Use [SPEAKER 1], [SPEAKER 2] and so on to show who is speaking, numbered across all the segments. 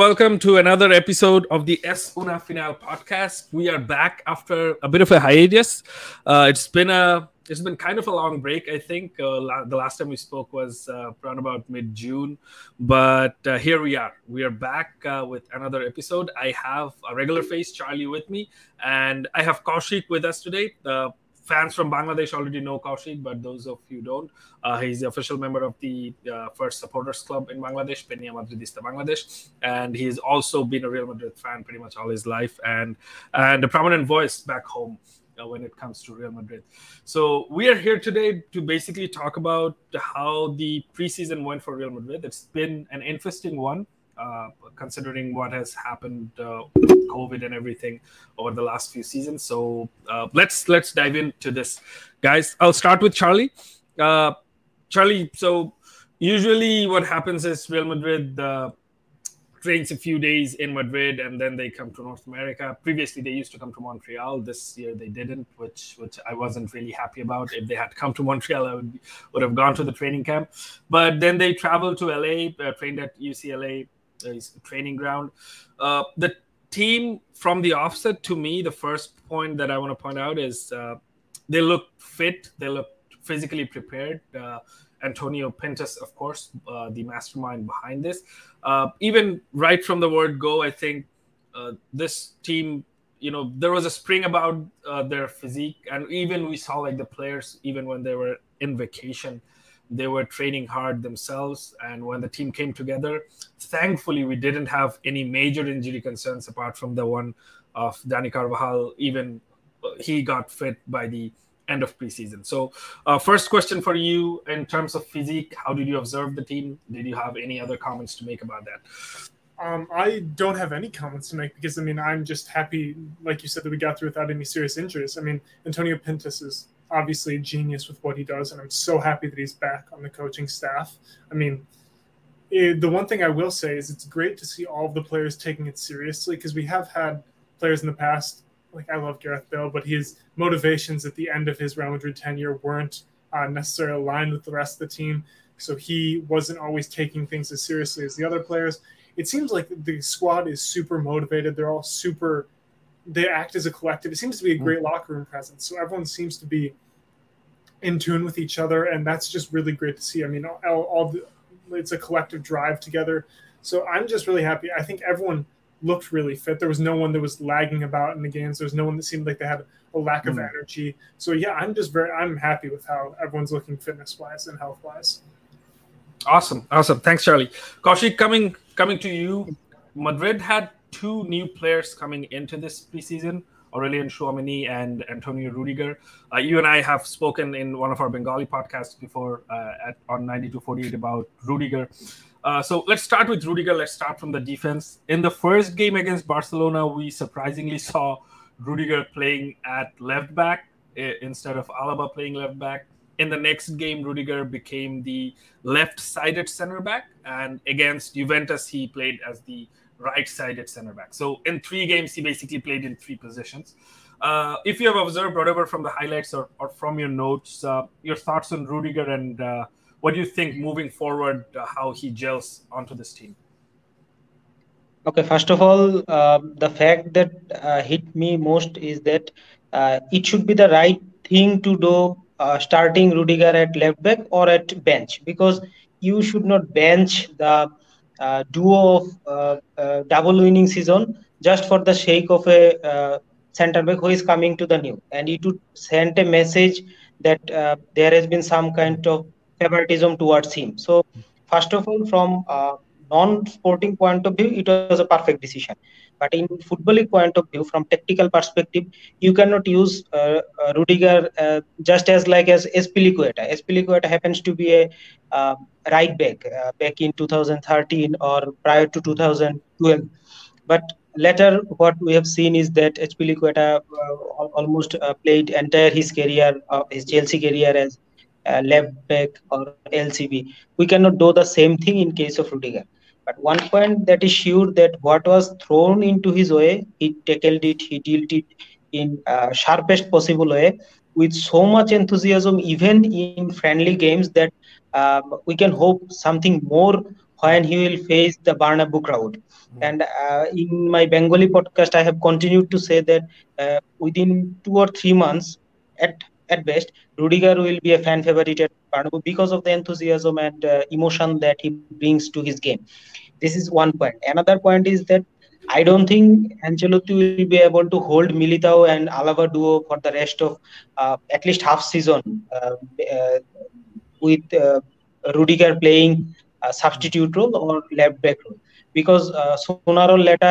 [SPEAKER 1] Welcome to another episode of the Es Una Final podcast. We are back after a bit of a hiatus. Uh, it's been a it's been kind of a long break. I think uh, la- the last time we spoke was uh, around about mid June, but uh, here we are. We are back uh, with another episode. I have a regular face Charlie with me, and I have Kaushik with us today. The fans from Bangladesh already know Kaushik, but those of you don't, uh, he's the official member of the uh, first supporters club in Bangladesh, Peña Madridista Bangladesh, and he's also been a Real Madrid fan pretty much all his life, and and a prominent voice back home uh, when it comes to Real Madrid. So we are here today to basically talk about how the preseason went for Real Madrid. It's been an interesting one. Uh, considering what has happened uh, with COVID and everything over the last few seasons. So uh, let's let's dive into this, guys. I'll start with Charlie. Uh, Charlie, so usually what happens is Real Madrid uh, trains a few days in Madrid and then they come to North America. Previously, they used to come to Montreal. This year, they didn't, which which I wasn't really happy about. If they had come to Montreal, I would would have gone to the training camp. But then they traveled to LA, uh, trained at UCLA training ground. Uh, the team from the offset, to me, the first point that I want to point out is uh, they look fit, they look physically prepared. Uh, Antonio Pintus, of course, uh, the mastermind behind this. Uh, even right from the word go, I think uh, this team you know there was a spring about uh, their physique and even we saw like the players even when they were in vacation they were training hard themselves and when the team came together thankfully we didn't have any major injury concerns apart from the one of Dani Carvajal even uh, he got fit by the end of preseason. So uh, first question for you in terms of physique how did you observe the team? Did you have any other comments to make about that?
[SPEAKER 2] Um, I don't have any comments to make because I mean I'm just happy, like you said, that we got through without any serious injuries. I mean Antonio Pintus is obviously a genius with what he does, and I'm so happy that he's back on the coaching staff. I mean, it, the one thing I will say is it's great to see all of the players taking it seriously because we have had players in the past, like I love Gareth Bale, but his motivations at the end of his Real Madrid tenure weren't uh, necessarily aligned with the rest of the team. So he wasn't always taking things as seriously as the other players. It seems like the squad is super motivated. They're all super they act as a collective. It seems to be a great mm. locker room presence. So everyone seems to be in tune with each other, and that's just really great to see. I mean, all, all the, it's a collective drive together. So I'm just really happy. I think everyone looked really fit. There was no one that was lagging about in the games. There was no one that seemed like they had a lack of mm. energy. So yeah, I'm just very I'm happy with how everyone's looking fitness wise and health wise.
[SPEAKER 1] Awesome, awesome. Thanks, Charlie. Kaushik, coming coming to you. Madrid had two new players coming into this preseason. Aurelien Tchouameni and Antonio Rudiger. Uh, you and I have spoken in one of our Bengali podcasts before uh, at, on 9248 about Rudiger. Uh, so let's start with Rudiger. Let's start from the defense. In the first game against Barcelona, we surprisingly saw Rudiger playing at left back instead of Alaba playing left back. In the next game, Rudiger became the left sided center back. And against Juventus, he played as the right-sided center back. So in three games, he basically played in three positions. Uh, if you have observed whatever from the highlights or, or from your notes, uh, your thoughts on Rudiger and uh, what do you think moving forward, uh, how he gels onto this team?
[SPEAKER 3] Okay, first of all, um, the fact that uh, hit me most is that uh, it should be the right thing to do starting Rudiger at left back or at bench because you should not bench the uh, duo of uh, uh, double winning season just for the sake of a center back who is coming to the new. And it would send a message that there has been some kind of favoritism towards him. So first of all from a non-sporting point of view it was a perfect decision but in footballing point of view, from tactical perspective, you cannot use uh, uh, Rudiger uh, just as like as Azpilicueta. Azpilicueta happens to be a uh, right back uh, back in 2013 or prior to 2012. But later, what we have seen is that Azpilicueta uh, almost played entire his career, his Chelsea career as left back or LCB. We cannot do the same thing in case of Rudiger but one point that is sure that what was thrown into his way, he tackled it, he dealt it in uh, sharpest possible way with so much enthusiasm, even in friendly games, that um, we can hope something more when he will face the Bernabeu crowd. Mm-hmm. And uh, in my Bengali podcast, I have continued to say that uh, within two or three months, at at best, Rudiger will be a fan favorite at Bernabeu because of the enthusiasm and uh, emotion that he brings to his game. This is one point. Another point is that I don't think Ancelotti will be able to hold Militao and Alaba duo for the rest of uh, at least half season uh, uh, with uh, Rudiger playing substitute role or left back role because uh, sooner or later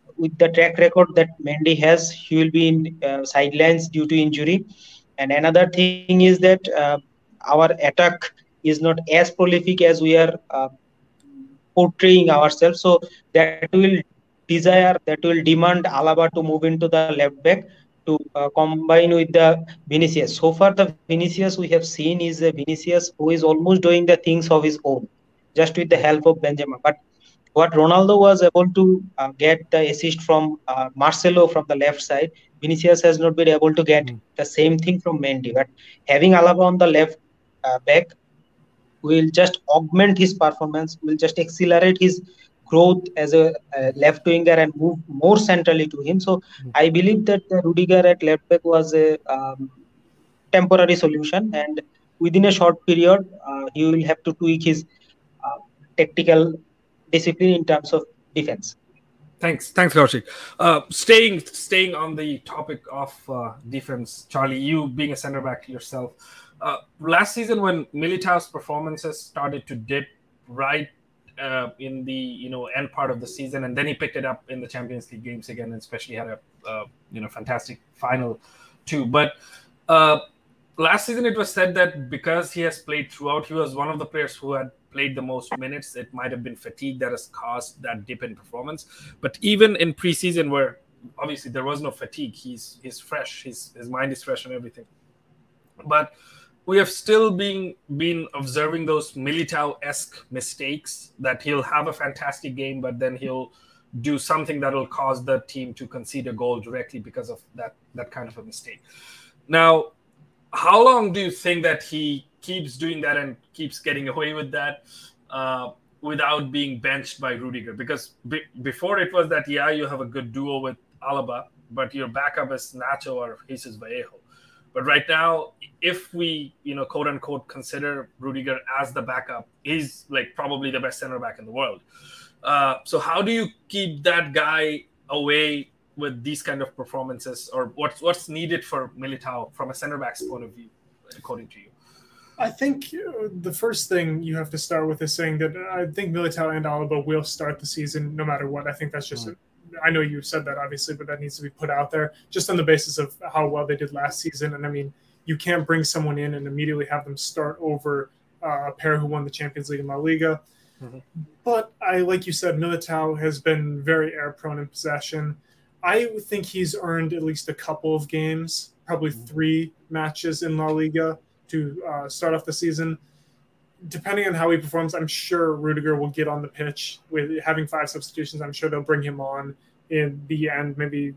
[SPEAKER 3] with the track record that Mendy has, he will be in uh, sidelines due to injury. And another thing is that uh, our attack is not as prolific as we are uh, portraying ourselves. So that will desire, that will demand Alaba to move into the left back to uh, combine with the Vinicius. So far, the Vinicius we have seen is a Vinicius who is almost doing the things of his own, just with the help of Benzema. But what Ronaldo was able to uh, get the assist from uh, Marcelo from the left side, Vinicius has not been able to get mm. the same thing from Mendy. But having Alaba on the left uh, back will just augment his performance, will just accelerate his growth as a left winger and move more centrally to him. So mm. I believe that Rudiger at left back was a um, temporary solution, and within a short period, uh, he will have to tweak his uh, tactical discipline in terms of defense.
[SPEAKER 1] Thanks, thanks, Kaushik. Uh, staying staying on the topic of uh, defense, Charlie, you being a center back yourself, uh, last season when Militao's performances started to dip right uh, in the you know end part of the season, and then he picked it up in the Champions League games again, and especially had a uh, you know fantastic final too. But uh, last season it was said that because he has played throughout, he was one of the players who had played the most minutes. It might have been fatigue that has caused that dip in performance. But even in preseason, where obviously there was no fatigue, he's he's fresh. His his mind is fresh and everything. But we have still been been observing those Militao esque mistakes that he'll have a fantastic game, but then he'll do something that will cause the team to concede a goal directly because of that that kind of a mistake. Now, how long do you think that he keeps doing that and keeps getting away with that uh, without being benched by Rudiger. Because be- before it was that, yeah, you have a good duo with Alaba, but your backup is Nacho or Jesus Vallejo. But right now, if we, you know, quote unquote, consider Rudiger as the backup, he's like probably the best center back in the world. Uh, so how do you keep that guy away with these kind of performances, or what's what's needed for Militao from a center back's point of view, according to you?
[SPEAKER 2] I think uh, the first thing you have to start with is saying that I think Militao and Alaba will start the season no matter what. I think that's just. Mm. I know you said that obviously, but that needs to be put out there just on the basis of how well they did last season. And I mean, you can't bring someone in and immediately have them start over uh, a pair who won the Champions League and La Liga. Mm-hmm. But I, like you said, Militao has been very air prone in possession. I think he's earned at least a couple of games, probably mm-hmm. three matches in La Liga to uh, start off the season. Depending on how he performs, I'm sure Rudiger will get on the pitch with having five substitutions. I'm sure they'll bring him on in the end, maybe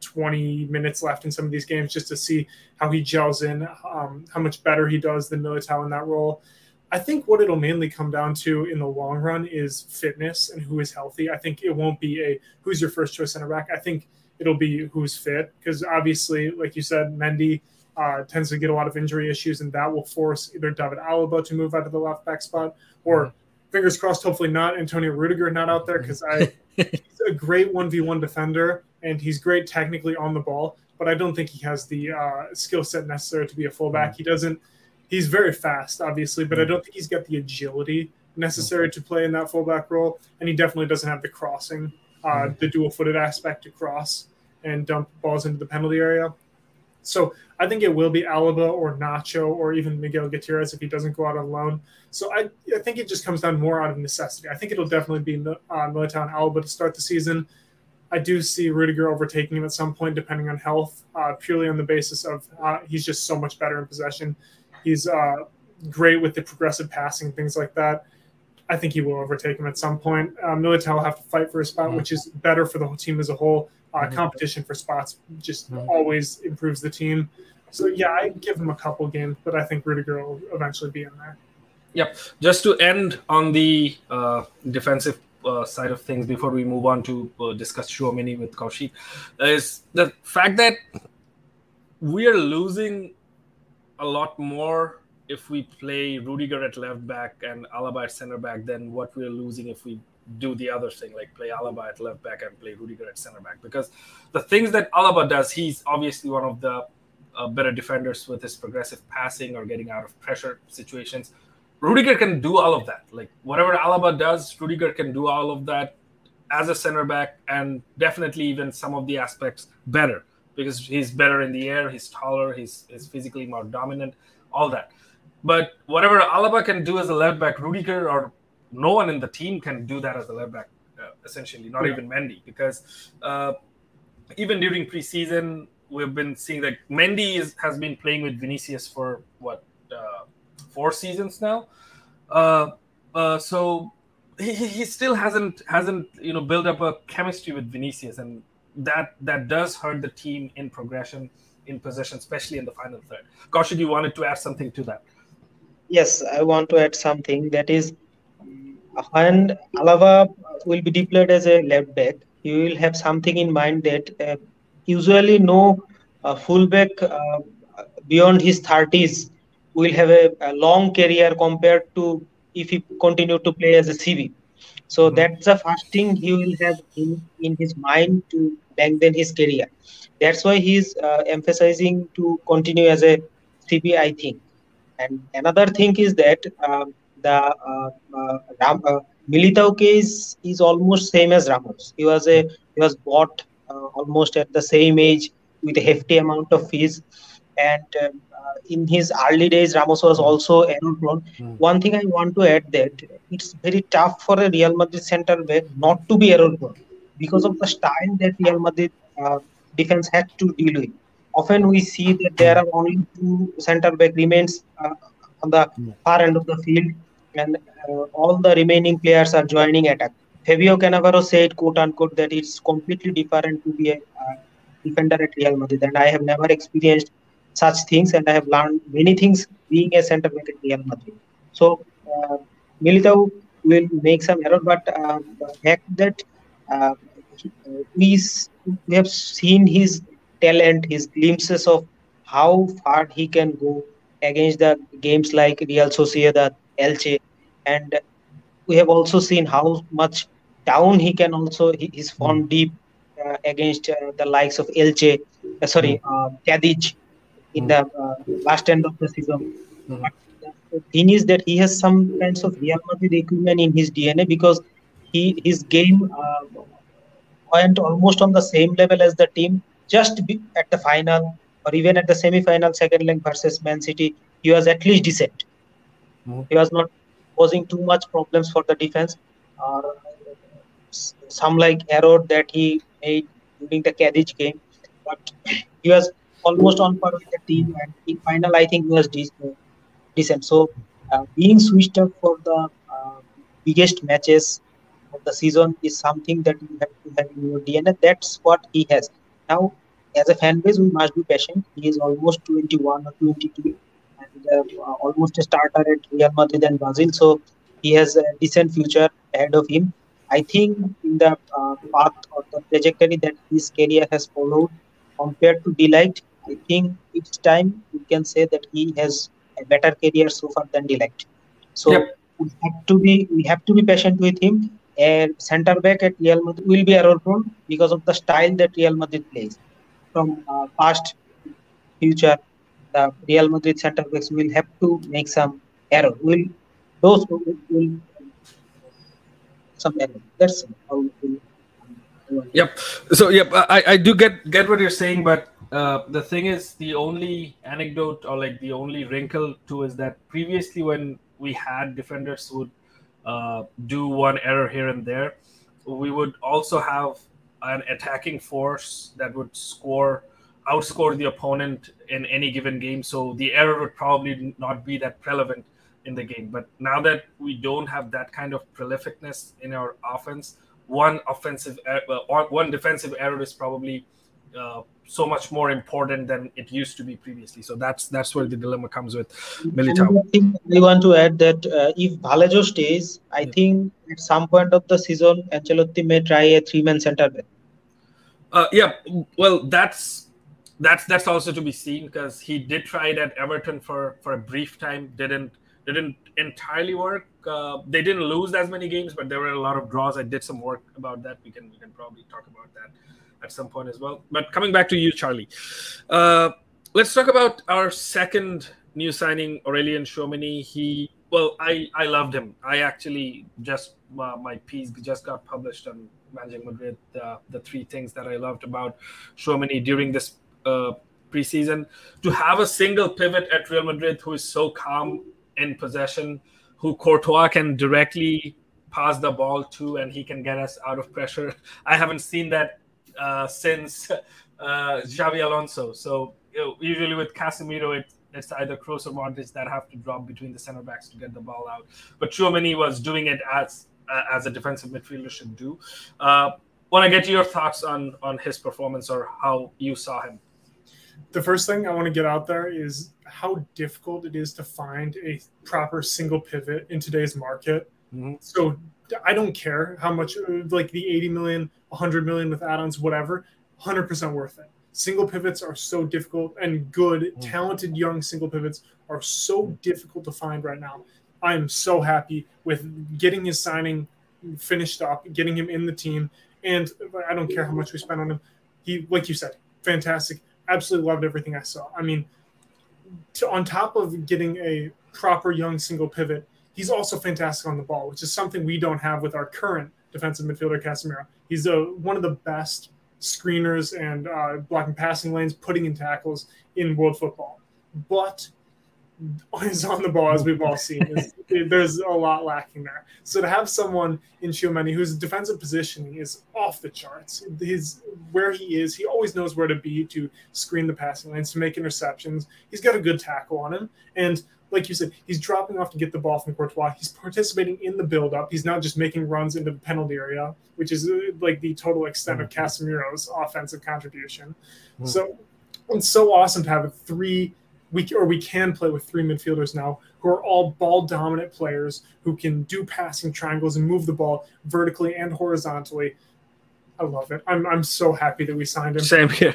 [SPEAKER 2] 20 minutes left in some of these games just to see how he gels in, um, how much better he does than Militao in that role. I think what it'll mainly come down to in the long run is fitness and who is healthy. I think it won't be a who's your first choice center back. I think it'll be who's fit because obviously, like you said, Mendy uh, tends to get a lot of injury issues, and that will force either David Alaba to move out of the left back spot, or mm-hmm. fingers crossed, hopefully not Antonio Rudiger not out there because I he's a great one v one defender and he's great technically on the ball, but I don't think he has the uh, skill set necessary to be a fullback. Mm-hmm. He doesn't. He's very fast, obviously, but I mm-hmm. don't think he's got the agility necessary to play in that fullback role, and he definitely doesn't have the crossing, uh, the dual footed aspect to cross and dump balls into the penalty area. So I think it will be Alaba or Nacho or even Miguel Gutierrez if he doesn't go out on loan. So I, I think it just comes down more out of necessity. I think it'll definitely be uh, Militao and Alaba to start the season. I do see Rudiger overtaking him at some point, depending on health, uh, purely on the basis of uh, he's just so much better in possession. He's uh, great with the progressive passing, things like that. I think he will overtake him at some point. Uh, Militao will have to fight for a spot, mm-hmm. which is better for the whole team as a whole. Uh, mm-hmm. Competition for spots just mm-hmm. always improves the team. So yeah, I give him a couple games, but I think Rudiger will eventually be in there.
[SPEAKER 1] Yep. Just to end on the uh, defensive uh, side of things before we move on to uh, discuss Tchouameni with Kaushik is the fact that we are losing a lot more if we play Rudiger at left back and Alaba at center back than what we're losing if we do the other thing, like play Alaba at left back and play Rudiger at center back. Because the things that Alaba does, he's obviously one of the uh, better defenders with his progressive passing or getting out of pressure situations. Rudiger can do all of that. Like whatever Alaba does, Rudiger can do all of that as a center back and definitely even some of the aspects better because he's better in the air, he's taller, he's, he's physically more dominant, all that. But whatever Alaba can do as a left back, Rudiger or no one in the team can do that as a left back, uh, essentially, not yeah. even Mendy, because uh, even during preseason, we've been seeing that Mendy is, has been playing with Vinicius for what uh, four seasons now. Uh, uh, so he, he still hasn't hasn't you know built up a chemistry with Vinicius, and that that does hurt the team in progression in possession, especially in the final third. Kaushik, you wanted to add something to that?
[SPEAKER 3] Yes, I want to add something. That is, when Alaba will be deployed as a left back, you will have something in mind that uh, usually no uh, fullback uh, beyond his 30s will have a, a, long career compared to if he continue to play as a CB. So mm-hmm. that's the first thing he will have in, in his mind to lengthen his career. That's why he's uh, emphasizing to continue as a CB, I think. And another thing is that uh, the uh, uh, Ram, uh, Militao case is almost same as Ramos. He was a he was bought uh, almost at the same age with a hefty amount of fees, and uh, in his early days, Ramos was also error prone. Mm. One thing I want to add that it's very tough for a Real Madrid centre back not to be error prone because of the style that Real Madrid uh, defense had to deal with. Often we see that there are only two centre back remains uh, on the mm. far end of the field, and uh, all the remaining players are joining attack. Fabio Cannavaro said, quote unquote, that it's completely different to be a uh, defender at Real Madrid, and I have never experienced such things, and I have learned many things being a centre back at Real Madrid. So uh, Militao will make some error, but uh, the fact that uh, we, we have seen his talent, his glimpses of how far he can go against the games like Real Sociedad, Elche, and we have also seen how much down he can also his form hmm. deep uh, against uh, the likes of Elche, uh, sorry, hmm. uh, in the uh, last end of the season. Mm-hmm. the thing is that he has some kinds of Real Madrid equipment in his DNA because he his game uh, went almost on the same level as the team just at the final or even at the semi-final second leg versus Man City. He was at least decent. Mm-hmm. He was not causing too much problems for the defense. Uh, some like error that he made during the Cadiz game, but he was almost on par with the team. And in final, I think he was decent. So uh, being switched up for the uh, biggest matches of the season is something that you have to have in your DNA. That's what he has. Now, as a fan base, we must be patient. He is almost 21 or 22 and uh, almost a starter at Real Madrid and Brazil. So he has a decent future ahead of him. I think in the uh, path or the trajectory that his career has followed compared to de Ligt, I think each time we can say that he has a better career so far than de Ligt. So yep. we have to be we have to be patient with him. A centre back at Real Madrid will be error prone because of the style that Real Madrid plays. From uh, past, future, the Real Madrid centre backs will have to make some error. Will those will, will some error. That's how.
[SPEAKER 1] Yep. So yep, I, I do get get what you're saying, but uh, the thing is, the only anecdote or like the only wrinkle to is that previously when we had defenders would uh, do one error here and there, we would also have an attacking force that would score outscore the opponent in any given game. So the error would probably not be that relevant in the game. But now that we don't have that kind of prolificness in our offense, one offensive or one defensive error is probably uh, so much more important than it used to be previously. So that's that's where the dilemma comes with Militao.
[SPEAKER 3] I want to add that uh, if Vallejo stays, I yeah. think at some point of the season, Ancelotti may try a three-man center back.
[SPEAKER 1] Uh, yeah, well, that's that's that's also to be seen because he did try it at Everton for for a brief time. Didn't didn't entirely work. Uh, they didn't lose as many games, but there were a lot of draws. I did some work about that. We can we can probably talk about that at some point as well. But coming back to you, Charlie, uh, let's talk about our second new signing, Aurelien Tchouameni. He well, I I loved him. I actually just uh, my piece just got published on Managing Madrid. Uh, the three things that I loved about Tchouameni during this uh, preseason. To have a single pivot at Real Madrid who is so calm in possession, who Courtois can directly pass the ball to, and he can get us out of pressure. I haven't seen that uh, since uh, Xabi Alonso. So you know, usually with Casemiro, it, it's either Kroos or Modric that have to drop between the center backs to get the ball out. But Tchouameni was doing it as uh, as a defensive midfielder should do. Uh, Want to get your thoughts on on his performance or how you saw him?
[SPEAKER 2] The first thing I want to get out there is how difficult it is to find a proper single pivot in today's market. Mm-hmm. So I don't care how much, like the 80 million, 100 million with add-ons, whatever, 100% worth it. Single pivots are so difficult, and good, mm-hmm. talented young single pivots are so difficult to find right now. I am so happy with getting his signing finished up, getting him in the team, and I don't care how much we spent on him. He, like you said, fantastic. Absolutely loved everything I saw. I mean, to, on top of getting a proper young single pivot, he's also fantastic on the ball, which is something we don't have with our current defensive midfielder Casemiro. He's a, one of the best screeners and uh, blocking passing lanes, putting in tackles in world football. But is on the ball, as we've all seen. there's a lot lacking there. So to have someone in Tchouameni whose defensive positioning is off the charts, his where he is, he always knows where to be to screen the passing lanes, to make interceptions. He's got a good tackle on him, and like you said, he's dropping off to get the ball from Courtois. He's participating in the build-up. He's not just making runs into the penalty area, which is uh, like the total extent of mm-hmm. Casemiro's offensive contribution. Mm. So it's so awesome to have three we or we can play with three midfielders now who are all ball dominant players who can do passing triangles and move the ball vertically and horizontally. I love it. I'm I'm so happy that we signed him.
[SPEAKER 1] Same here.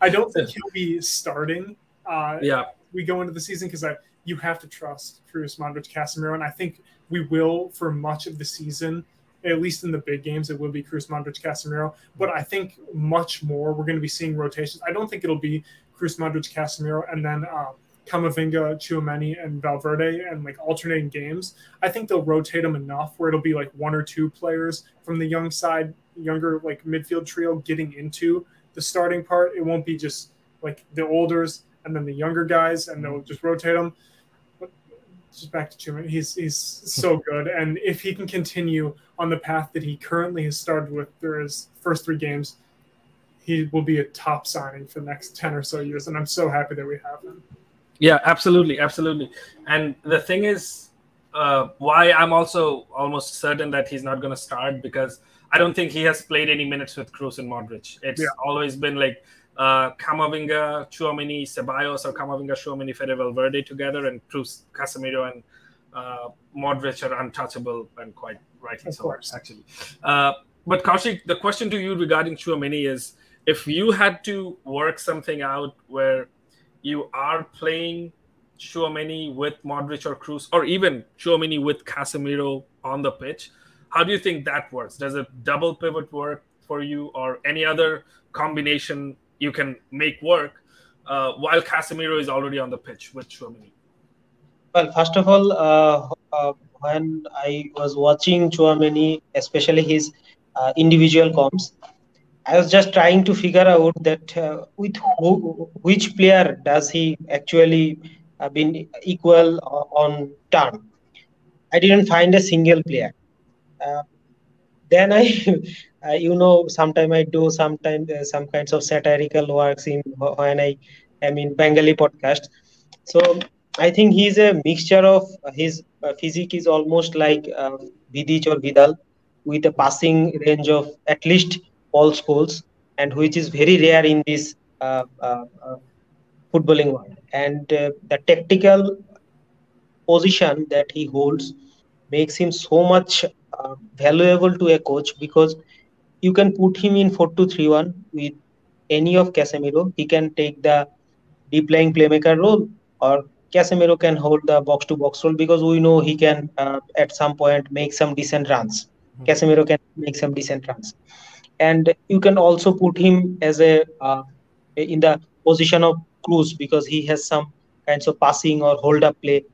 [SPEAKER 2] I don't think he'll be starting.
[SPEAKER 1] Uh, yeah,
[SPEAKER 2] we go into the season because I you have to trust Kroos, Modric, Casemiro, and I think we will for much of the season. At least in the big games, it will be Kroos, Modric, Casemiro. But I think much more we're going to be seeing rotations. I don't think it'll be Kroos, Modric, Casemiro, and then uh, Camavinga, Tchouameni, and Valverde, and like alternating games. I think they'll rotate them enough where it'll be like one or two players from the young side, younger like midfield trio getting into the starting part. It won't be just like the olders and then the younger guys, and they'll just rotate them. But just back to Tchouameni, he's he's so good, and if he can continue on the path that he currently has started with through his first three games he will be a top signing for the next 10 or so years and i'm so happy that we have him
[SPEAKER 1] yeah absolutely absolutely and the thing is uh, why i'm also almost certain that he's not going to start because i don't think he has played any minutes with Kroos and Modric it's yeah. always been like uh, Camavinga, Tchouameni, Ceballos, or Camavinga, Tchouameni, Fede Valverde together, and Kroos, Casemiro, and uh, Modric are untouchable, and quite rightly of so, course. actually. Uh, but Kaushik, the question to you regarding Tchouameni is, if you had to work something out where you are playing Tchouameni with Modric or Kroos, or even Tchouameni with Casemiro on the pitch, how do you think that works? Does a double pivot work for you, or any other combination you can make work uh, while Casemiro is already on the pitch with Tchouameni?
[SPEAKER 3] Well, first of all, uh, uh, when I was watching Tchouameni, especially his uh, individual comps, I was just trying to figure out that uh, with who, which player does he actually uh, been equal on turn. I didn't find a single player. Uh, then I, uh, you know, sometimes I do sometimes uh, some kinds of satirical works in when I am in Bengali podcast. So I think he's a mixture of his uh, physique is almost like uh, Vidic or Vidal with a passing range of at least all schools and which is very rare in this uh, uh, uh, footballing world. And uh, the tactical position that he holds makes him so much uh, valuable to a coach because you can put him in 4-2-3-1 with any of Casemiro. He can take the deep lying playmaker role or Casemiro can hold the box to box role because we know he can uh, at some point make some decent runs. Mm-hmm. Casemiro can make some decent runs, and you can also put him as a uh, in the position of Kroos because he has some kinds of passing or hold up play.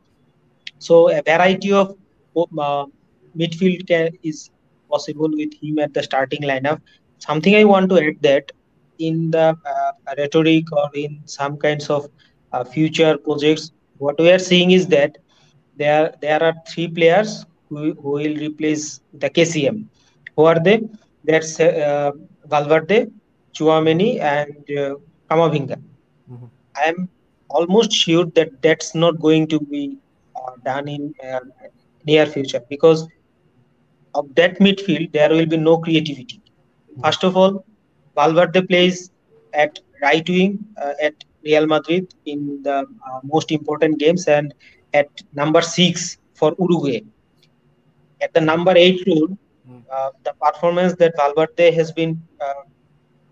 [SPEAKER 3] So a variety of uh, midfield can, is possible with him at the starting lineup. Something I want to add that in the uh, rhetoric or in some kinds of uh, future projects, what we are seeing is that there there are three players who, who will replace the KCM. Who are they? That's uh, Valverde, Tchouameni, and uh, Camavinga. Mm-hmm. I am almost sure that that's not going to be uh, done in uh, near future because of that midfield there will be no creativity. Mm-hmm. First of all, Valverde plays at right wing uh, at Real Madrid in the uh, most important games and at number six for Uruguay. At the number eight role. Uh, the performance that Valverde has been uh,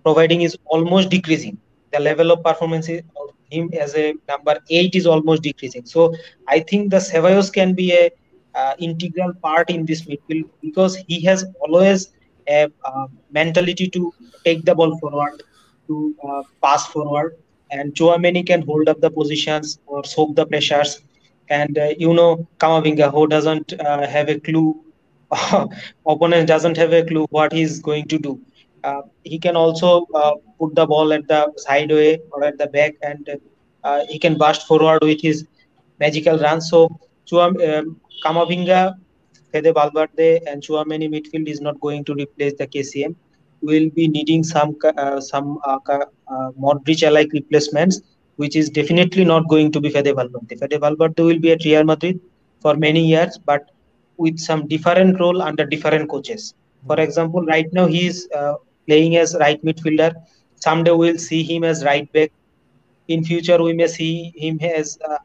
[SPEAKER 3] providing is almost decreasing. The level of performance of him as a number eight is almost decreasing. So I think the Ceballos can be a uh, integral part in this midfield because he has always a uh, mentality to take the ball forward, to uh, pass forward, and Tchouameni can hold up the positions or soak the pressures. And you know Camavinga, who doesn't have a clue, opponent doesn't have a clue what he's going to do. Uh, he can also uh, put the ball at the sideway or at the back, and uh, he can burst forward with his magical run. So Chuam, um, Camavinga, Fede Valverde, and Tchouameni midfield is not going to replace the KCM We'll be needing some uh, some uh, uh, Modric-like replacements, which is definitely not going to be Fede Valverde. Fede Valverde will be at Real Madrid for many years, but with some different role under different coaches. For example, right now he is uh, playing as right midfielder. Someday we'll see him as right back. In future, we may see him as uh,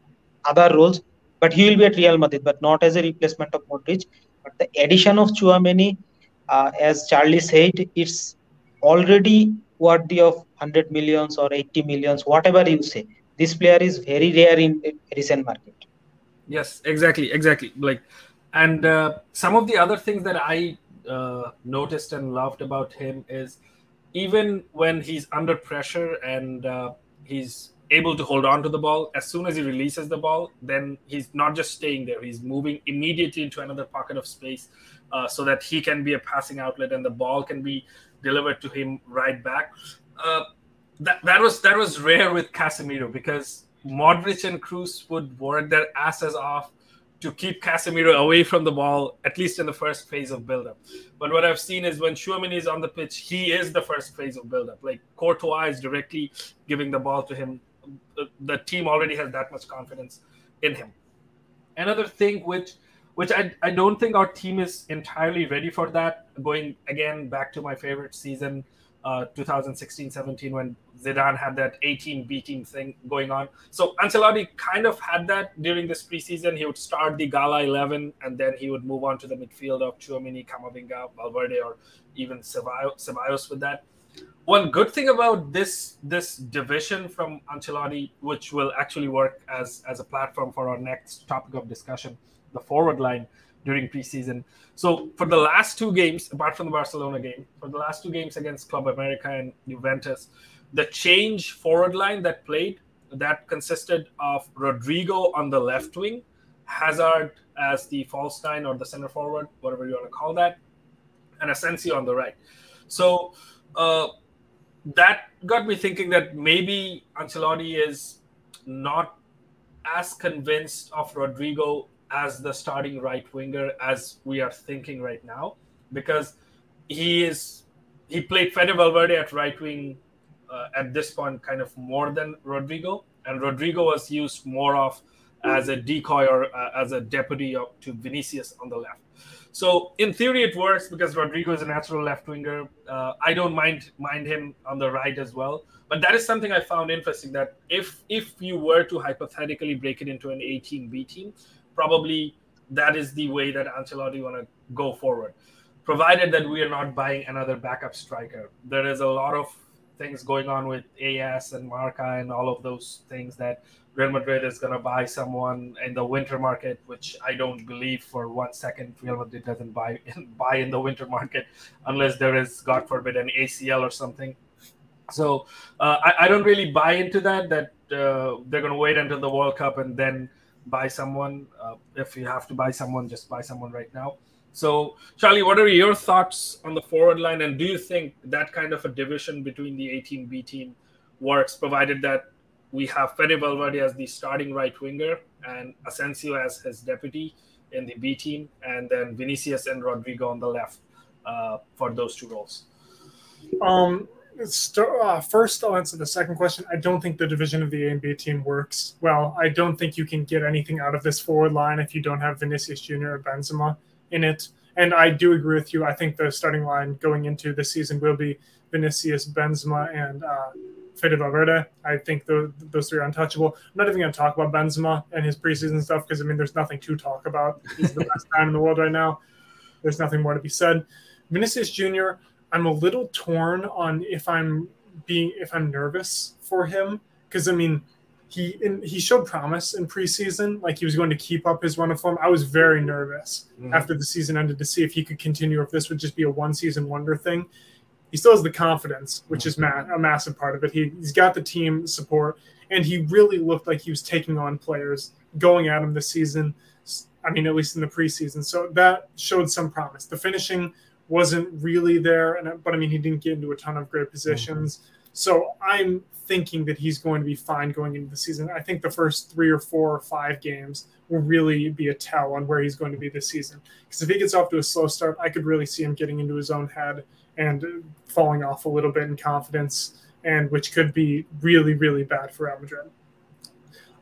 [SPEAKER 3] other roles, but he will be at Real Madrid, but not as a replacement of Modric. But the addition of Tchouameni uh, as Charlie said, it's already worthy of 100 millions or 80 millions, whatever you say. This player is very rare in, in recent market.
[SPEAKER 1] Yes, exactly, exactly. Like, and uh, some of the other things that I uh, noticed and loved about him is even when he's under pressure and uh, he's able to hold on to the ball as soon as he releases the ball then he's not just staying there. He's moving immediately into another pocket of space uh, so that he can be a passing outlet and the ball can be delivered to him right back. Uh, that, that was that was rare with Casemiro because Modric and Kroos would work their asses off to keep Casemiro away from the ball, at least in the first phase of build-up. But what I've seen is when Tchouameni is on the pitch, he is the first phase of build-up. Like Courtois is directly giving the ball to him the, team already has that much confidence in him. Another thing which which I, I don't think our team is entirely ready for that. Going again back to my favorite season, uh, 2016-17, when Zidane had that 18 B team thing going on. So Ancelotti kind of had that during this preseason. He would start the Gala 11, and then he would move on to the midfield of Tchouameni, Camavinga, Valverde, or even Ceballos with that one good thing about this this division from Ancelotti, which will actually work as as a platform for our next topic of discussion, the forward line during preseason. So for the last two games, apart from the Barcelona game, for the last two games against Club America and Juventus, the change forward line that played that consisted of Rodrygo on the left wing, Hazard as the false or the center forward, whatever you want to call that, and Asensio on the right. So uh, that got me thinking that maybe Ancelotti is not as convinced of Rodrygo as the starting right winger as we are thinking right now, because he is he played Fede Valverde at right wing uh, at this point kind of more than Rodrygo, and Rodrygo was used more of as a decoy or uh, as a deputy to Vinicius on the left. So in theory, it works because Rodrygo is a natural left winger. Uh, I don't mind mind him on the right as well. But that is something I found interesting. That if if you were to hypothetically break it into an A team B team, probably that is the way that Ancelotti want to go forward, provided that we are not buying another backup striker. There is a lot of things going on with AS and Marca and all of those things that Real Madrid is going to buy someone in the winter market, which I don't believe for one second Real Madrid doesn't buy buy in the winter market unless there is, God forbid, an ACL or something. So uh, I, I, don't really buy into that. That uh, they're going to wait until the World Cup and then buy someone. Uh, if you have to buy someone, just buy someone right now. So, Charlie, what are your thoughts on the forward line? And do you think that kind of a division between the A team, B team works, provided that we have Fede Valverde as the starting right winger and Asensio as his deputy in the B team, and then Vinicius and Rodrygo on the left uh, for those two roles?
[SPEAKER 2] Um, uh, first, I'll answer the second question. I don't think the division of the A and B team works well. I don't think you can get anything out of this forward line if you don't have Vinicius Jr. or Benzema in it. And I do agree with you. I think the starting line going into the season will be Vinicius, Benzema, and uh, Fede Valverde. I think the, those three are untouchable. I'm not even going to talk about Benzema and his preseason stuff because I mean, there's nothing to talk about. He's the best man in the world right now. There's nothing more to be said. Vinicius Jr. I'm a little torn on if I'm being if I'm nervous for him because I mean he in, he showed promise in preseason, like he was going to keep up his run of form. I was very nervous mm-hmm. after the season ended to see if he could continue, if this would just be a one season wonder thing. He still has the confidence, which is ma- a massive part of it. He, he's got the team support, and he really looked like he was taking on players going at him this season. I mean, at least in the preseason. So that showed some promise. The finishing wasn't really there, and but I mean, he didn't get into a ton of great positions. Mm-hmm. So I'm thinking that he's going to be fine going into the season. I think the first three or four or five games will really be a tell on where he's going to be this season. Because if he gets off to a slow start, I could really see him getting into his own head and falling off a little bit in confidence, and which could be really, really bad for Real Madrid.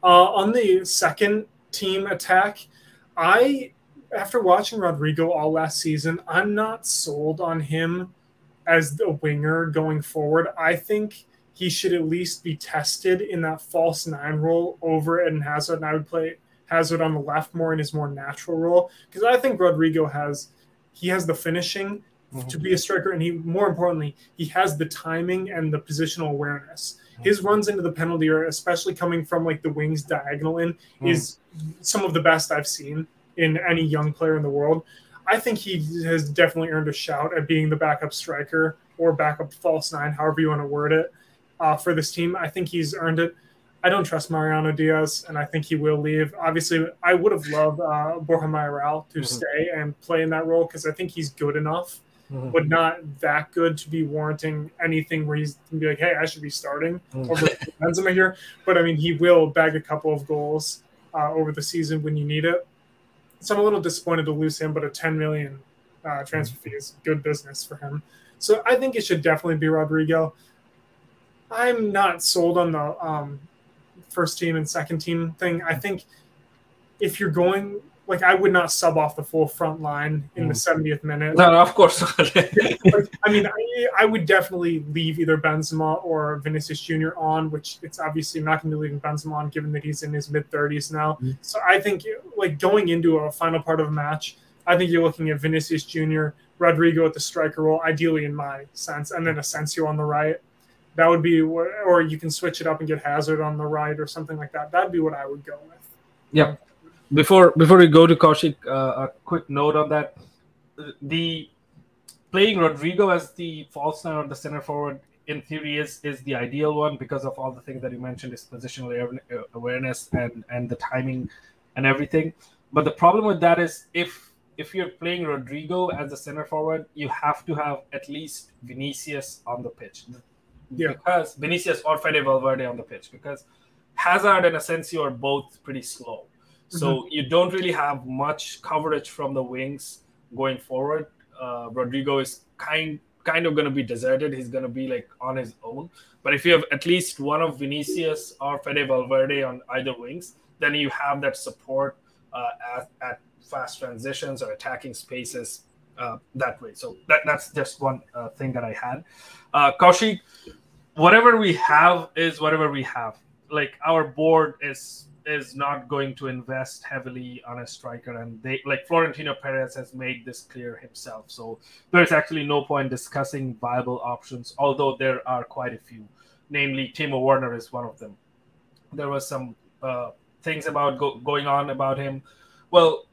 [SPEAKER 2] Uh, on the second team attack, I, after watching Rodrygo all last season, I'm not sold on him as a winger going forward. I think he should at least be tested in that false nine role over Eden Hazard. And I would play Hazard on the left more in his more natural role because I think Rodrygo has he has the finishing mm-hmm. to be a striker, and he more importantly he has the timing and the positional awareness. Mm-hmm. His runs into the penalty area, especially coming from like the wings diagonal in, mm-hmm. is some of the best I've seen in any young player in the world. I think he has definitely earned a shout at being the backup striker or backup false nine, however you want to word it uh, for this team. I think he's earned it. I don't trust Mariano Diaz, and I think he will leave. Obviously, I would have loved uh, Borja Mayoral to mm-hmm. stay and play in that role because I think he's good enough, mm-hmm. but not that good to be warranting anything where he's going to be like, hey, I should be starting mm-hmm. over Benzema here. But I mean, he will bag a couple of goals uh, over the season when you need it. So I'm a little disappointed to lose him, but a 10 million uh, transfer fee is good business for him. So I think it should definitely be Rodrygo. I'm not sold on the um, first team and second team thing. I think if you're going like I would not sub off the full front line in mm. the 70th minute.
[SPEAKER 1] No, no of course not.
[SPEAKER 2] I mean, I, I, would definitely leave either Benzema or Vinicius Jr. on, which it's obviously not going to be leaving Benzema on given that he's in his mid 30s now. Mm. So I think like going into a final part of a match, I think you're looking at Vinicius Jr., Rodrygo at the striker role, ideally in my sense, and then Asensio on the right that would be or you can switch it up and get Hazard on the right or something like that. That'd be what I would go with.
[SPEAKER 1] Yeah. Before before we go to Kaushik, uh, a quick note on that: the playing Rodrygo as the false nine or the center forward in theory is is the ideal one because of all the things that you mentioned, his positional awareness and and the timing and everything. But the problem with that is if if you're playing rodrygo as the center forward, you have to have at least Vinicius on the pitch yeah. because Vinicius or Fede Valverde on the pitch because Hazard and Asensio are both pretty slow. So mm-hmm. you don't really have much coverage from the wings going forward. Uh, Rodrygo is kind kind of going to be deserted. He's going to be like on his own. But if you have at least one of Vinicius or Fede Valverde on either wings, then you have that support uh, at, at fast transitions or attacking spaces uh, that way. So that, that's just one uh, thing that I had. Uh, Kaushik, whatever we have is whatever we have. Like our board is is not going to invest heavily on a striker, and they like Florentino Perez has made this clear himself. So there's actually no point discussing viable options, although there are quite a few. Namely, Timo Werner is one of them. There was some uh, things about go- going on about him. Well,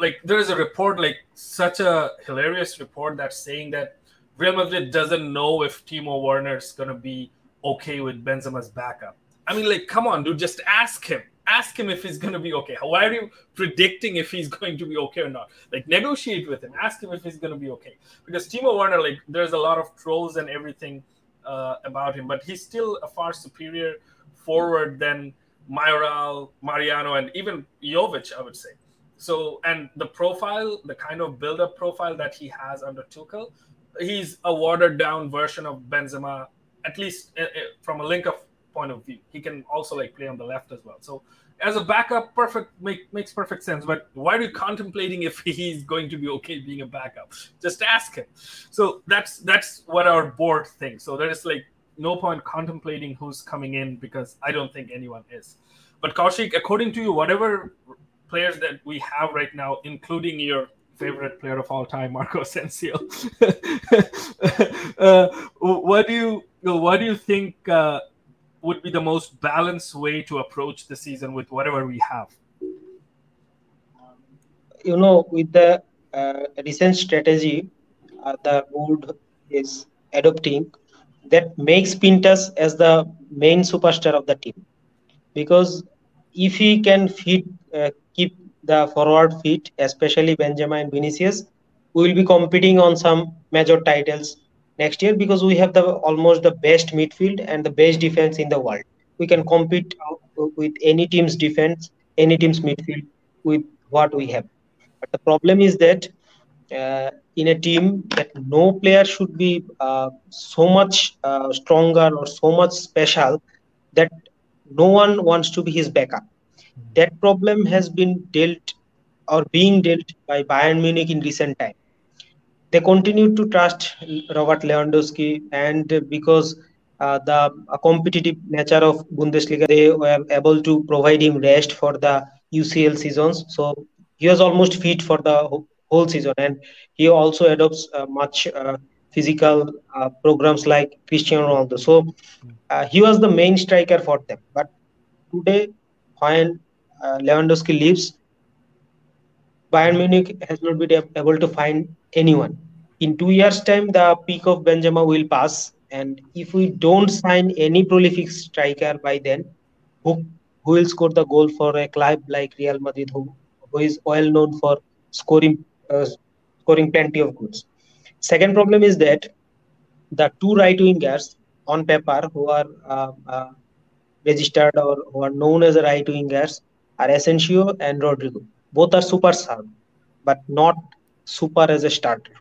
[SPEAKER 1] like there is a report, like such a hilarious report that's saying that Real Madrid doesn't know if Timo Werner is gonna be okay with Benzema's backup. I mean, like, come on, dude, just ask him. Ask him if he's gonna be okay. Why are you predicting if he's going to be okay or not? Like, negotiate with him. Ask him if he's gonna be okay. Because Timo Werner, like, there's a lot of trolls and everything uh, about him, but he's still a far superior forward than Mayoral, Mariano, and even Jovic, I would say. So, and the profile, the kind of build-up profile that he has under Tuchel, he's a watered down version of Benzema, at least uh, uh, from a link of point of view. He can also like play on the left as well. So as a backup, perfect make, makes perfect sense. But why are you contemplating if he's going to be okay being a backup? Just ask him. So that's that's what our board thinks. So there is like no point contemplating who's coming in because I don't think anyone is. But Kaushik, according to you, whatever players that we have right now, including your favorite player of all time, Marco Asensio. uh, what do you what do you think uh, would be the most balanced way to approach the season with whatever we have?
[SPEAKER 3] You know, with the uh, recent strategy uh, the board is adopting, that makes Pintus as the main superstar of the team, because if he can fit uh, keep the forward fit, especially Benzema and Vinicius, we will be competing on some major titles next year because we have the almost the best midfield and the best defense in the world. We can compete with any team's defense, any team's midfield with what we have. But the problem is that uh, in a team that no player should be uh, so much uh, stronger or so much special that no one wants to be his backup that problem has been dealt or being dealt by Bayern Munich in recent time. They continued to trust Robert Lewandowski, and because uh, the uh, competitive nature of Bundesliga, they were able to provide him rest for the UCL seasons. So he was almost fit for the whole season, and he also adopts uh, much uh, physical uh, programs like Cristiano Ronaldo. So uh, he was the main striker for them. But today, when Lewandowski leaves, Bayern Munich has not been able to find anyone. In two years' time, the peak of Benzema will pass, and if we don't sign any prolific striker by then, who who will score the goal for a club like Real Madrid, who, who is well known for scoring uh, scoring plenty of goals. Second problem is that the two right wingers on paper who are uh, uh, registered or who are known as right wingers are Asensio and Rodrygo. Both are super sub, but not super as a starter.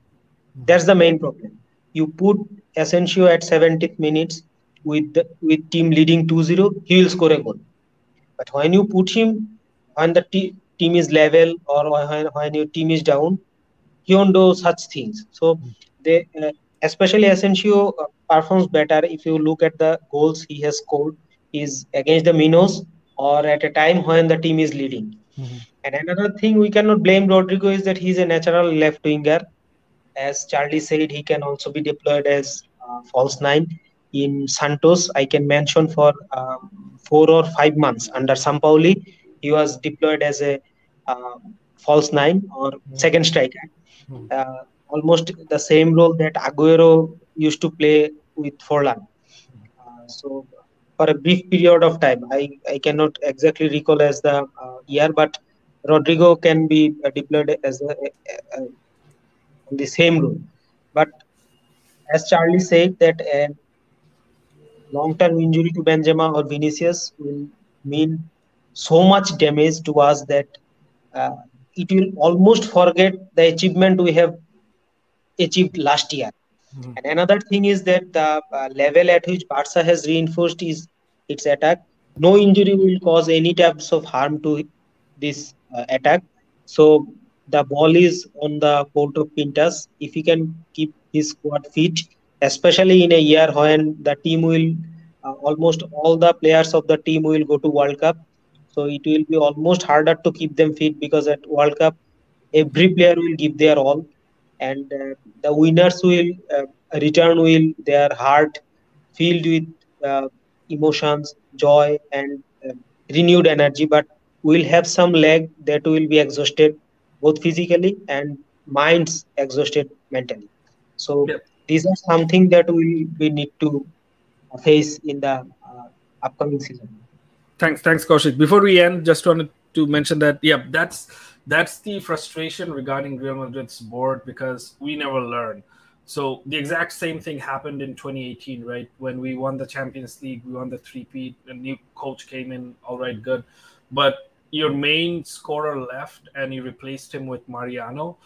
[SPEAKER 3] That's the main problem. You put Asensio at 70th minutes with the, with team leading 2-0, he will score a goal. But when you put him when the t- team is level or when, when your team is down, he won't do such things. So they, uh, especially Asensio uh, performs better if you look at the goals he has scored is against the Minos or at a time when the team is leading. Mm-hmm. And another thing we cannot blame Rodrygo is that he's a natural left winger. As Charlie said, he can also be deployed as uh, false nine. In Santos, I can mention for um, four or five months under Sampaoli, he was deployed as a uh, false nine or mm-hmm. second striker. Mm-hmm. Uh, almost the same role that Aguero used to play with Forlan. Uh, so for a brief period of time. I, I cannot exactly recall as the uh, year, but Rodrygo can be uh, deployed as a, a, a, the same role. But as Charlie said, that a long-term injury to Benzema or Vinicius will mean so much damage to us that uh, it will almost forget the achievement we have achieved last year. Mm-hmm. And another thing is that the uh, level at which Barca has reinforced is its attack. No injury will cause any types of harm to this attack. So the ball is on the court of Pintus. If he can keep his squad fit, especially in a year when the team will uh, almost all the players of the team will go to World Cup, so it will be almost harder to keep them fit because at World Cup every player will give their all, and uh, the winners will uh, return with their heart filled with uh, emotions, joy, and uh, renewed energy. But we'll have some leg that will be exhausted both physically and minds exhausted mentally. So yep. these are something that we we need to face in the uh, upcoming season.
[SPEAKER 1] Thanks, thanks, Kaushik. Before we end, just wanted to mention that yeah, that's that's the frustration regarding Real Madrid's board because we never learn. So the exact same thing happened in 2018, right? When we won the Champions League, we won the three-peat. A new coach came in, all right, good, but your main scorer left and you replaced him with Mariano.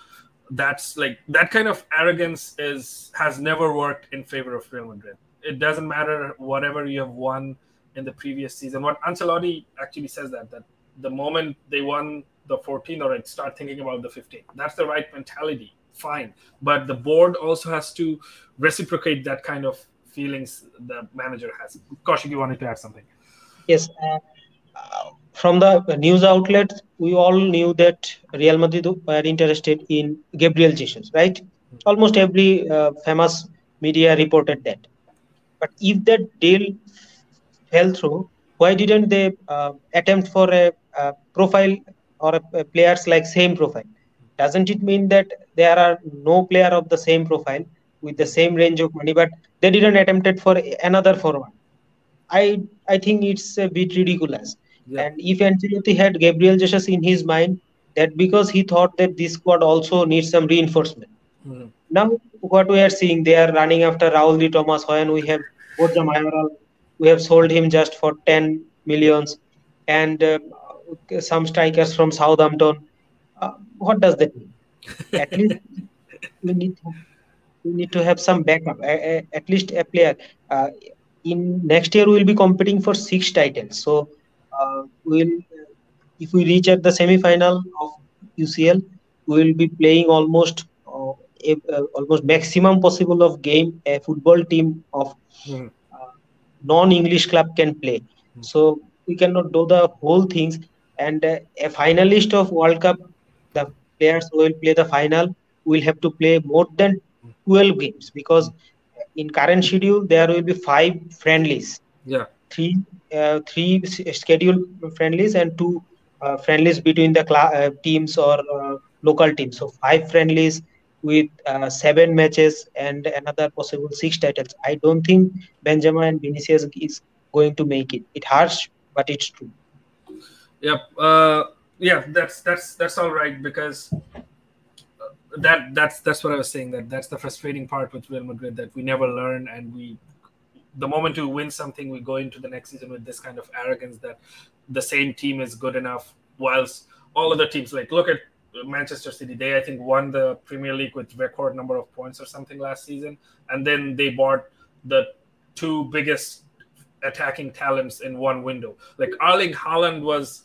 [SPEAKER 1] That's like that kind of arrogance is has never worked in favor of Real Madrid. It doesn't matter whatever you have won in the previous season. What Ancelotti actually says that that the moment they won the 14 or right, start thinking about the 15. That's the right mentality. Fine, but the board also has to reciprocate that kind of feelings the manager has. Kaushik, you wanted to add something?
[SPEAKER 3] Yes. Uh, from the news outlets, we all knew that Real Madrid were interested in Gabriel Jesus, right? Almost every uh, famous media reported that. But if that deal fell through, why didn't they uh, attempt for a, a profile or a, a players like same profile? Doesn't it mean that there are no player of the same profile with the same range of money, but they didn't attempt it for another forward? I I think it's a bit ridiculous yeah. And if Ancelotti had Gabriel Jesus in his mind, that because he thought that this squad also needs some reinforcement. Mm-hmm. Now, what we are seeing, they are running after Raul de Tomas when we have Mayoral, we have sold him just for 10 millions, and uh, some strikers from Southampton. Uh, what does that mean? At least we need to, we need to have some backup. at least a player. Uh, in next year, we will be competing for six titles. So uh, will if we reach at the semi-final of UCL, we will be playing almost uh, a, uh, almost maximum possible of game a football team of mm. non-English club can play. Mm. So we cannot do the whole things. And a finalist of World Cup, the players who will play the final will have to play more than 12 games because in current schedule there will be five friendlies.
[SPEAKER 1] Yeah
[SPEAKER 3] three uh, three scheduled friendlies and two uh, friendlies between the cl- uh, teams or local teams. So five friendlies with uh, seven matches and another possible six titles. I don't think Benzema and Vinicius is going to make it. It harsh, but it's true.
[SPEAKER 1] Yep. Uh, yeah, that's that's that's all right because that that's that's what I was saying. That that's the frustrating part with Real Madrid that we never learn and we the moment you win something, we go into the next season with this kind of arrogance that the same team is good enough, whilst all other teams like look at Manchester City. They I think won the Premier League with record number of points or something last season, and then they bought the two biggest attacking talents in one window. Like Erling Haaland was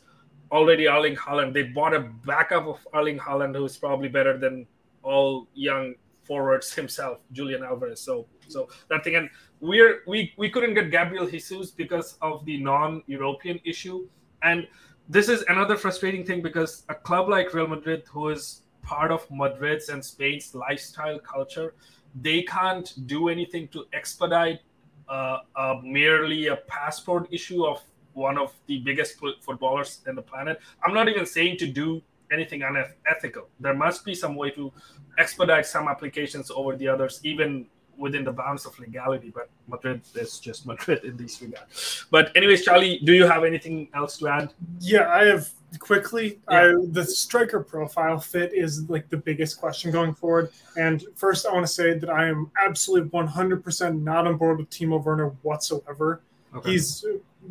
[SPEAKER 1] already Erling Haaland. They bought a backup of Erling Haaland who is probably better than all young forwards himself, Julian Alvarez. So so that thing and we're we we couldn't get Gabriel Jesus because of the non-European issue, and this is another frustrating thing because a club like Real Madrid, who is part of Madrid's and Spain's lifestyle culture, they can't do anything to expedite uh, uh, merely a passport issue of one of the biggest footballers in the planet. I'm not even saying to do anything unethical. There must be some way to expedite some applications over the others, even within the bounds of legality, but Madrid is just Madrid in this regard. But anyways, Charlie, do you have anything else to add?
[SPEAKER 2] Yeah, I have quickly. Yeah. I, the striker profile fit is like the biggest question going forward. And first, I want to say that I am absolutely 100% not on board with Timo Werner whatsoever. Okay. He's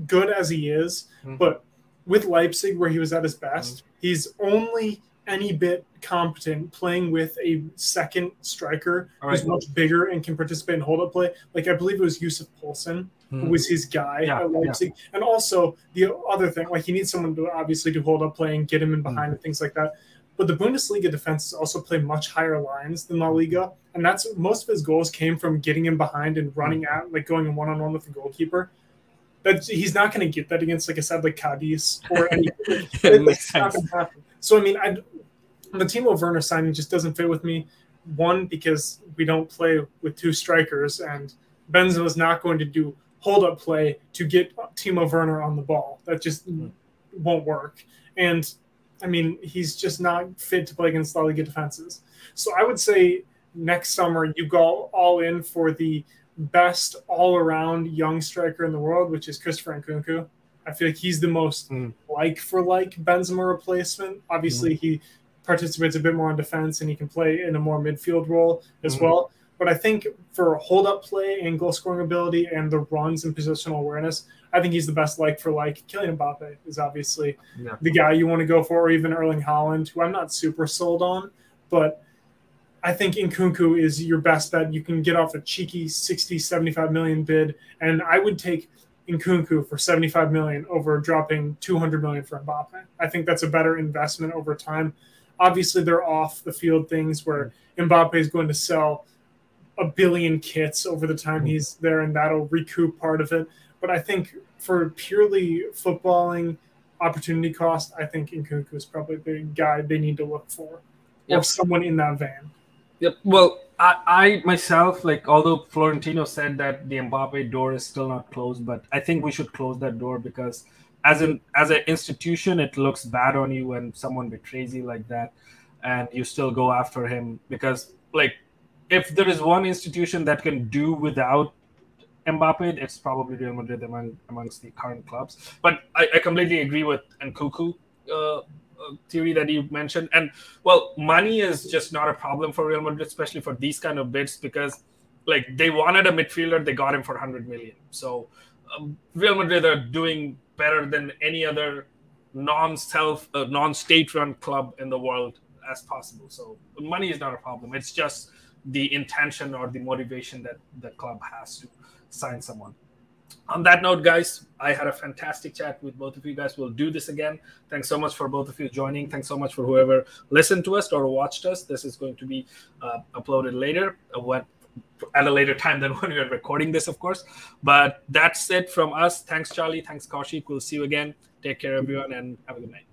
[SPEAKER 2] good as he is, mm-hmm. but with Leipzig, where he was at his best, mm-hmm. he's only any bit competent playing with a second striker right. who's much bigger and can participate in hold up play. Like I believe it was Yusuf Poulsen hmm. who was his guy yeah, at Leipzig. Yeah. And also the other thing, like he needs someone to obviously do hold up play and get him in behind hmm. and things like that. But the Bundesliga defenses also play much higher lines than La Liga, and that's most of his goals came from getting him behind and running at like going one on one with the goalkeeper. That he's not going to get that against like I said, like Cadiz or any. it, makes sense. So I mean, I the Timo Werner signing just doesn't fit with me. One because we don't play with two strikers, and Benzema is not going to do hold up play to get Timo Werner on the ball. That just mm. won't work. And I mean, he's just not fit to play against La Liga defenses. So I would say next summer you go all in for the best all around young striker in the world, which is Christopher Nkunku. I feel like he's the most mm. like for like Benzema replacement. Obviously, mm. he participates a bit more on defense and he can play in a more midfield role as mm. well. But I think for hold up play and goal scoring ability and the runs and positional awareness, I think he's the best like for like. Kylian Mbappe is obviously yeah. the guy you want to go for, or even Erling Haaland, who I'm not super sold on, but I think Nkunku is your best bet. You can get off a cheeky 60, 75 million bid, and I would take Nkunku for 75 million over dropping 200 million for Mbappe. I think that's a better investment over time. Obviously, they're off the field things where Mbappe is going to sell a billion kits over the time mm-hmm. he's there, and that'll recoup part of it. But I think for purely footballing opportunity cost, I think Nkunku is probably the guy they need to look for, yep. or someone in that van.
[SPEAKER 1] Yep. Well, I, I myself, like, although Florentino said that the Mbappe door is still not closed, but I think we should close that door because, as an as an institution, it looks bad on you when someone betrays you like that, and you still go after him because, like, if there is one institution that can do without Mbappe, it's probably Real Madrid among amongst the current clubs. But I, I completely agree with uh, uh, theory that you mentioned. And well, money is just not a problem for Real Madrid, especially for these kind of bids, because like they wanted a midfielder, they got him for 100 million. So um, Real Madrid are doing better than any other non-self, uh, non-state-run club in the world as possible. So money is not a problem. It's just the intention or the motivation that the club has to sign someone. On that note, guys, I had a fantastic chat with both of you guys. We'll do this again. Thanks so much for both of you joining. Thanks so much for whoever listened to us or watched us. This is going to be uh, uploaded later, uh, at a later time than when we are recording this, of course. But that's it from us. Thanks, Charlie. Thanks, Kaushik. We'll see you again. Take care, everyone, and have a good night.